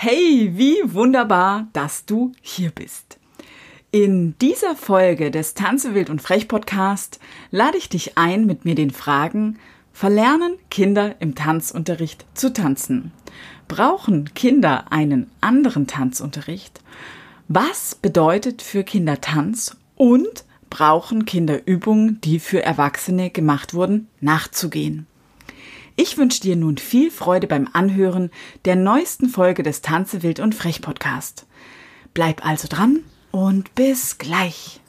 Hey, wie wunderbar, dass du hier bist. In dieser Folge des Tanze wild und frech Podcast lade ich dich ein, mit mir den Fragen Verlernen Kinder im Tanzunterricht zu tanzen? Brauchen Kinder einen anderen Tanzunterricht? Was bedeutet für Kinder Tanz? Und brauchen Kinder Übungen, die für Erwachsene gemacht wurden, nachzugehen? Ich wünsche dir nun viel Freude beim Anhören der neuesten Folge des Tanze wild und frech Podcast. Bleib also dran und bis gleich.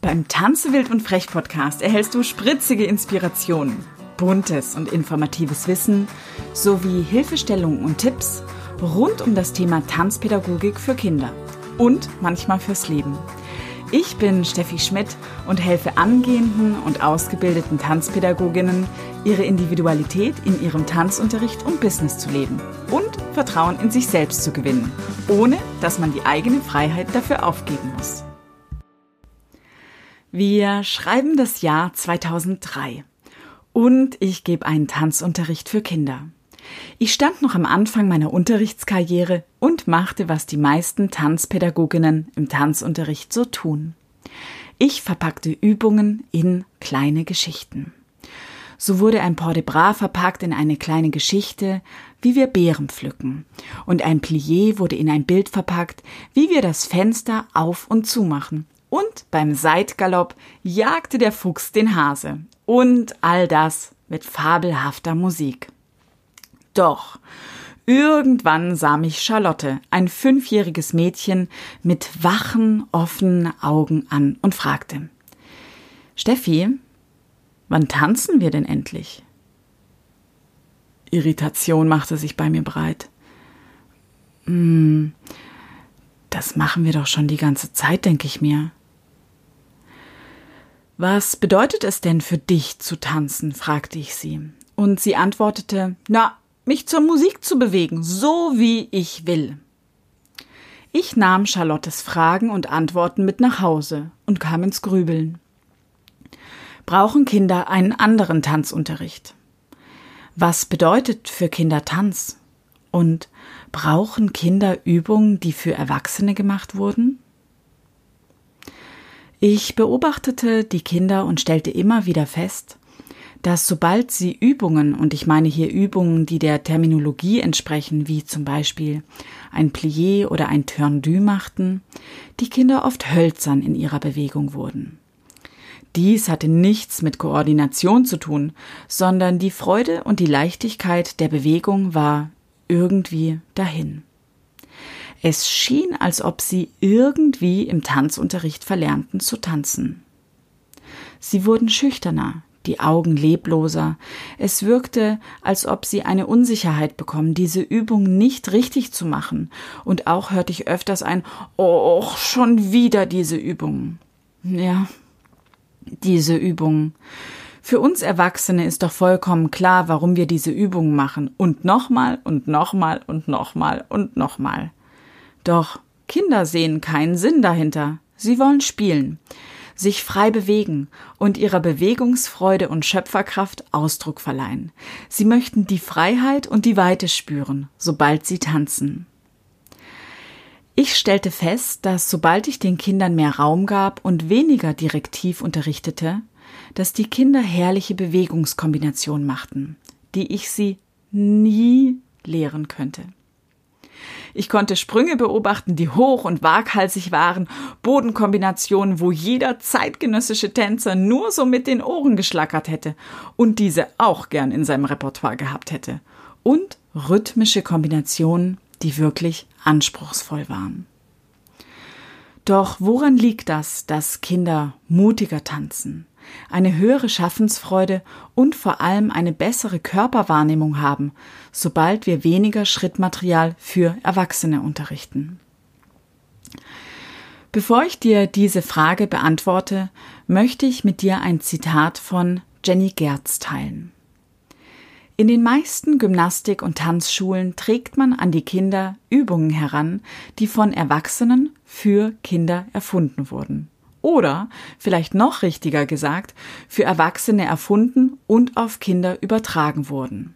Beim Tanze wild und frech Podcast erhältst du spritzige Inspirationen, buntes und informatives Wissen sowie Hilfestellungen und Tipps rund um das Thema Tanzpädagogik für Kinder und manchmal fürs Leben. Ich bin Steffi Schmidt und helfe angehenden und ausgebildeten Tanzpädagoginnen, ihre Individualität in ihrem Tanzunterricht und Business zu leben und Vertrauen in sich selbst zu gewinnen, ohne dass man die eigene Freiheit dafür aufgeben muss. Wir schreiben das Jahr 2003 und ich gebe einen Tanzunterricht für Kinder. Ich stand noch am Anfang meiner Unterrichtskarriere und machte, was die meisten Tanzpädagoginnen im Tanzunterricht so tun. Ich verpackte Übungen in kleine Geschichten. So wurde ein Port de Bras verpackt in eine kleine Geschichte, wie wir Beeren pflücken. Und ein Plié wurde in ein Bild verpackt, wie wir das Fenster auf und zumachen. Und beim Seitgalopp jagte der Fuchs den Hase. Und all das mit fabelhafter Musik. Doch irgendwann sah mich Charlotte, ein fünfjähriges Mädchen, mit wachen, offenen Augen an und fragte Steffi, wann tanzen wir denn endlich? Irritation machte sich bei mir breit. Hm, das machen wir doch schon die ganze Zeit, denke ich mir. Was bedeutet es denn für dich zu tanzen? fragte ich sie. Und sie antwortete, na, mich zur Musik zu bewegen, so wie ich will. Ich nahm Charlottes Fragen und Antworten mit nach Hause und kam ins Grübeln. Brauchen Kinder einen anderen Tanzunterricht? Was bedeutet für Kinder Tanz? Und brauchen Kinder Übungen, die für Erwachsene gemacht wurden? Ich beobachtete die Kinder und stellte immer wieder fest, dass sobald sie Übungen, und ich meine hier Übungen, die der Terminologie entsprechen, wie zum Beispiel ein Plié oder ein Turn-du machten, die Kinder oft hölzern in ihrer Bewegung wurden. Dies hatte nichts mit Koordination zu tun, sondern die Freude und die Leichtigkeit der Bewegung war irgendwie dahin. Es schien, als ob sie irgendwie im Tanzunterricht verlernten zu tanzen. Sie wurden schüchterner, die Augen lebloser. Es wirkte, als ob sie eine Unsicherheit bekommen, diese Übung nicht richtig zu machen. Und auch hörte ich öfters ein Oh, schon wieder diese Übung. Ja, diese Übung. Für uns Erwachsene ist doch vollkommen klar, warum wir diese Übungen machen. Und nochmal und nochmal und nochmal und nochmal. Doch Kinder sehen keinen Sinn dahinter. Sie wollen spielen sich frei bewegen und ihrer Bewegungsfreude und Schöpferkraft Ausdruck verleihen. Sie möchten die Freiheit und die Weite spüren, sobald sie tanzen. Ich stellte fest, dass sobald ich den Kindern mehr Raum gab und weniger direktiv unterrichtete, dass die Kinder herrliche Bewegungskombinationen machten, die ich sie nie lehren könnte. Ich konnte Sprünge beobachten, die hoch und waghalsig waren, Bodenkombinationen, wo jeder zeitgenössische Tänzer nur so mit den Ohren geschlackert hätte und diese auch gern in seinem Repertoire gehabt hätte. Und rhythmische Kombinationen, die wirklich anspruchsvoll waren. Doch woran liegt das, dass Kinder mutiger tanzen, eine höhere Schaffensfreude und vor allem eine bessere Körperwahrnehmung haben, sobald wir weniger Schrittmaterial für Erwachsene unterrichten. Bevor ich dir diese Frage beantworte, möchte ich mit dir ein Zitat von Jenny Gerz teilen. In den meisten Gymnastik- und Tanzschulen trägt man an die Kinder Übungen heran, die von Erwachsenen für Kinder erfunden wurden oder, vielleicht noch richtiger gesagt, für Erwachsene erfunden und auf Kinder übertragen wurden.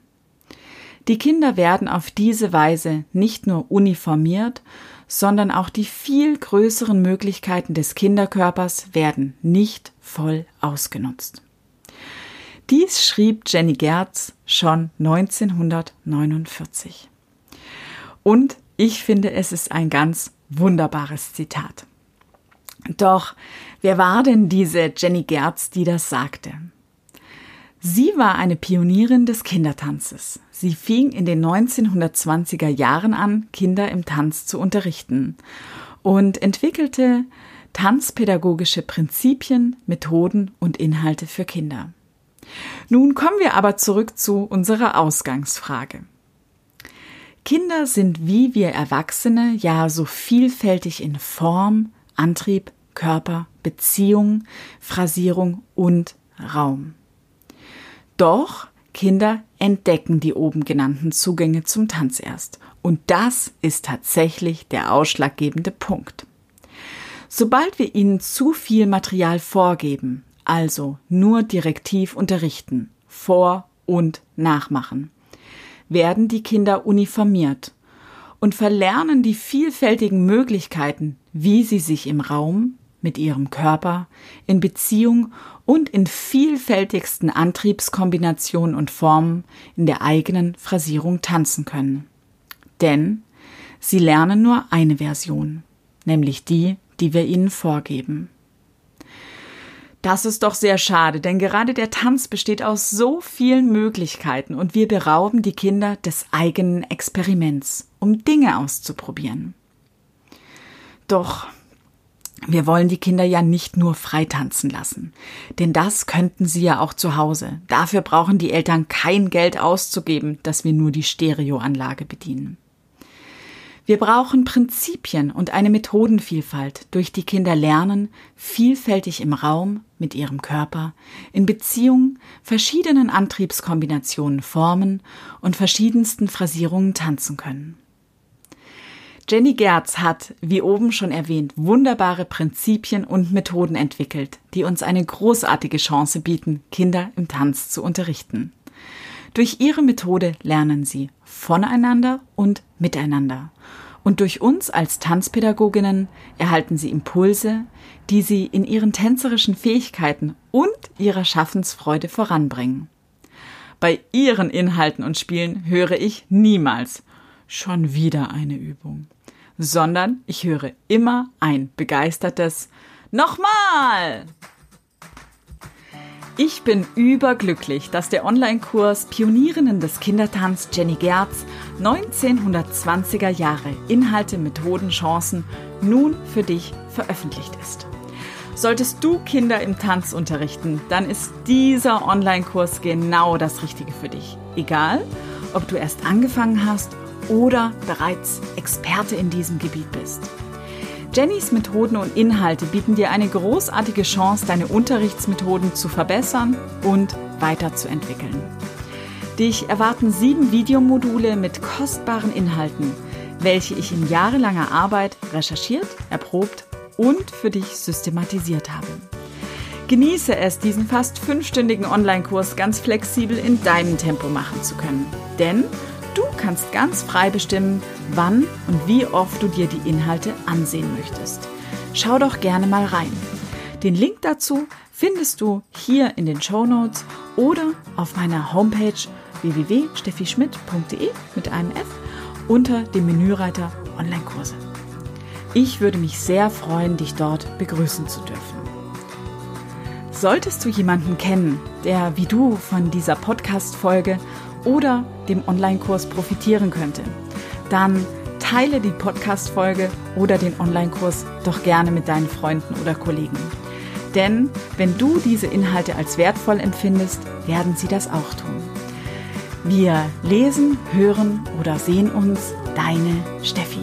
Die Kinder werden auf diese Weise nicht nur uniformiert, sondern auch die viel größeren Möglichkeiten des Kinderkörpers werden nicht voll ausgenutzt. Dies schrieb Jenny Gerz schon 1949. Und ich finde, es ist ein ganz wunderbares Zitat. Doch wer war denn diese Jenny Gerz, die das sagte? Sie war eine Pionierin des Kindertanzes. Sie fing in den 1920er Jahren an, Kinder im Tanz zu unterrichten und entwickelte tanzpädagogische Prinzipien, Methoden und Inhalte für Kinder. Nun kommen wir aber zurück zu unserer Ausgangsfrage. Kinder sind wie wir Erwachsene ja so vielfältig in Form, Antrieb, Körper, Beziehung, Phrasierung und Raum. Doch Kinder entdecken die oben genannten Zugänge zum Tanz erst. Und das ist tatsächlich der ausschlaggebende Punkt. Sobald wir ihnen zu viel Material vorgeben, also nur direktiv unterrichten, vor und nachmachen, werden die Kinder uniformiert und verlernen die vielfältigen Möglichkeiten, wie sie sich im Raum, mit ihrem Körper, in Beziehung und in vielfältigsten Antriebskombinationen und Formen in der eigenen Phrasierung tanzen können. Denn sie lernen nur eine Version, nämlich die, die wir ihnen vorgeben. Das ist doch sehr schade, denn gerade der Tanz besteht aus so vielen Möglichkeiten und wir berauben die Kinder des eigenen Experiments, um Dinge auszuprobieren. Doch wir wollen die Kinder ja nicht nur frei tanzen lassen, denn das könnten sie ja auch zu Hause. Dafür brauchen die Eltern kein Geld auszugeben, dass wir nur die Stereoanlage bedienen. Wir brauchen Prinzipien und eine Methodenvielfalt, durch die Kinder lernen, vielfältig im Raum, mit ihrem Körper, in Beziehung, verschiedenen Antriebskombinationen formen und verschiedensten Phrasierungen tanzen können. Jenny Gerz hat, wie oben schon erwähnt, wunderbare Prinzipien und Methoden entwickelt, die uns eine großartige Chance bieten, Kinder im Tanz zu unterrichten. Durch ihre Methode lernen sie voneinander und miteinander. Und durch uns als Tanzpädagoginnen erhalten sie Impulse, die sie in ihren tänzerischen Fähigkeiten und ihrer Schaffensfreude voranbringen. Bei ihren Inhalten und Spielen höre ich niemals schon wieder eine Übung, sondern ich höre immer ein begeistertes Nochmal! Ich bin überglücklich, dass der Online-Kurs Pionierinnen des Kindertanz Jenny Gerz 1920er Jahre Inhalte, Methoden, Chancen nun für dich veröffentlicht ist. Solltest du Kinder im Tanz unterrichten, dann ist dieser Online-Kurs genau das Richtige für dich. Egal, ob du erst angefangen hast oder bereits Experte in diesem Gebiet bist. Jennys Methoden und Inhalte bieten dir eine großartige Chance, deine Unterrichtsmethoden zu verbessern und weiterzuentwickeln. Dich erwarten sieben Videomodule mit kostbaren Inhalten, welche ich in jahrelanger Arbeit recherchiert, erprobt und für dich systematisiert habe. Genieße es, diesen fast fünfstündigen Online-Kurs ganz flexibel in deinem Tempo machen zu können. Denn Du kannst ganz frei bestimmen, wann und wie oft du dir die Inhalte ansehen möchtest. Schau doch gerne mal rein. Den Link dazu findest du hier in den Show Notes oder auf meiner Homepage www.steffischmidt.de mit einem F unter dem Menüreiter Online-Kurse. Ich würde mich sehr freuen, dich dort begrüßen zu dürfen. Solltest du jemanden kennen, der wie du von dieser Podcast-Folge oder dem Online-Kurs profitieren könnte, dann teile die Podcast-Folge oder den Online-Kurs doch gerne mit deinen Freunden oder Kollegen. Denn wenn du diese Inhalte als wertvoll empfindest, werden sie das auch tun. Wir lesen, hören oder sehen uns, deine Steffi.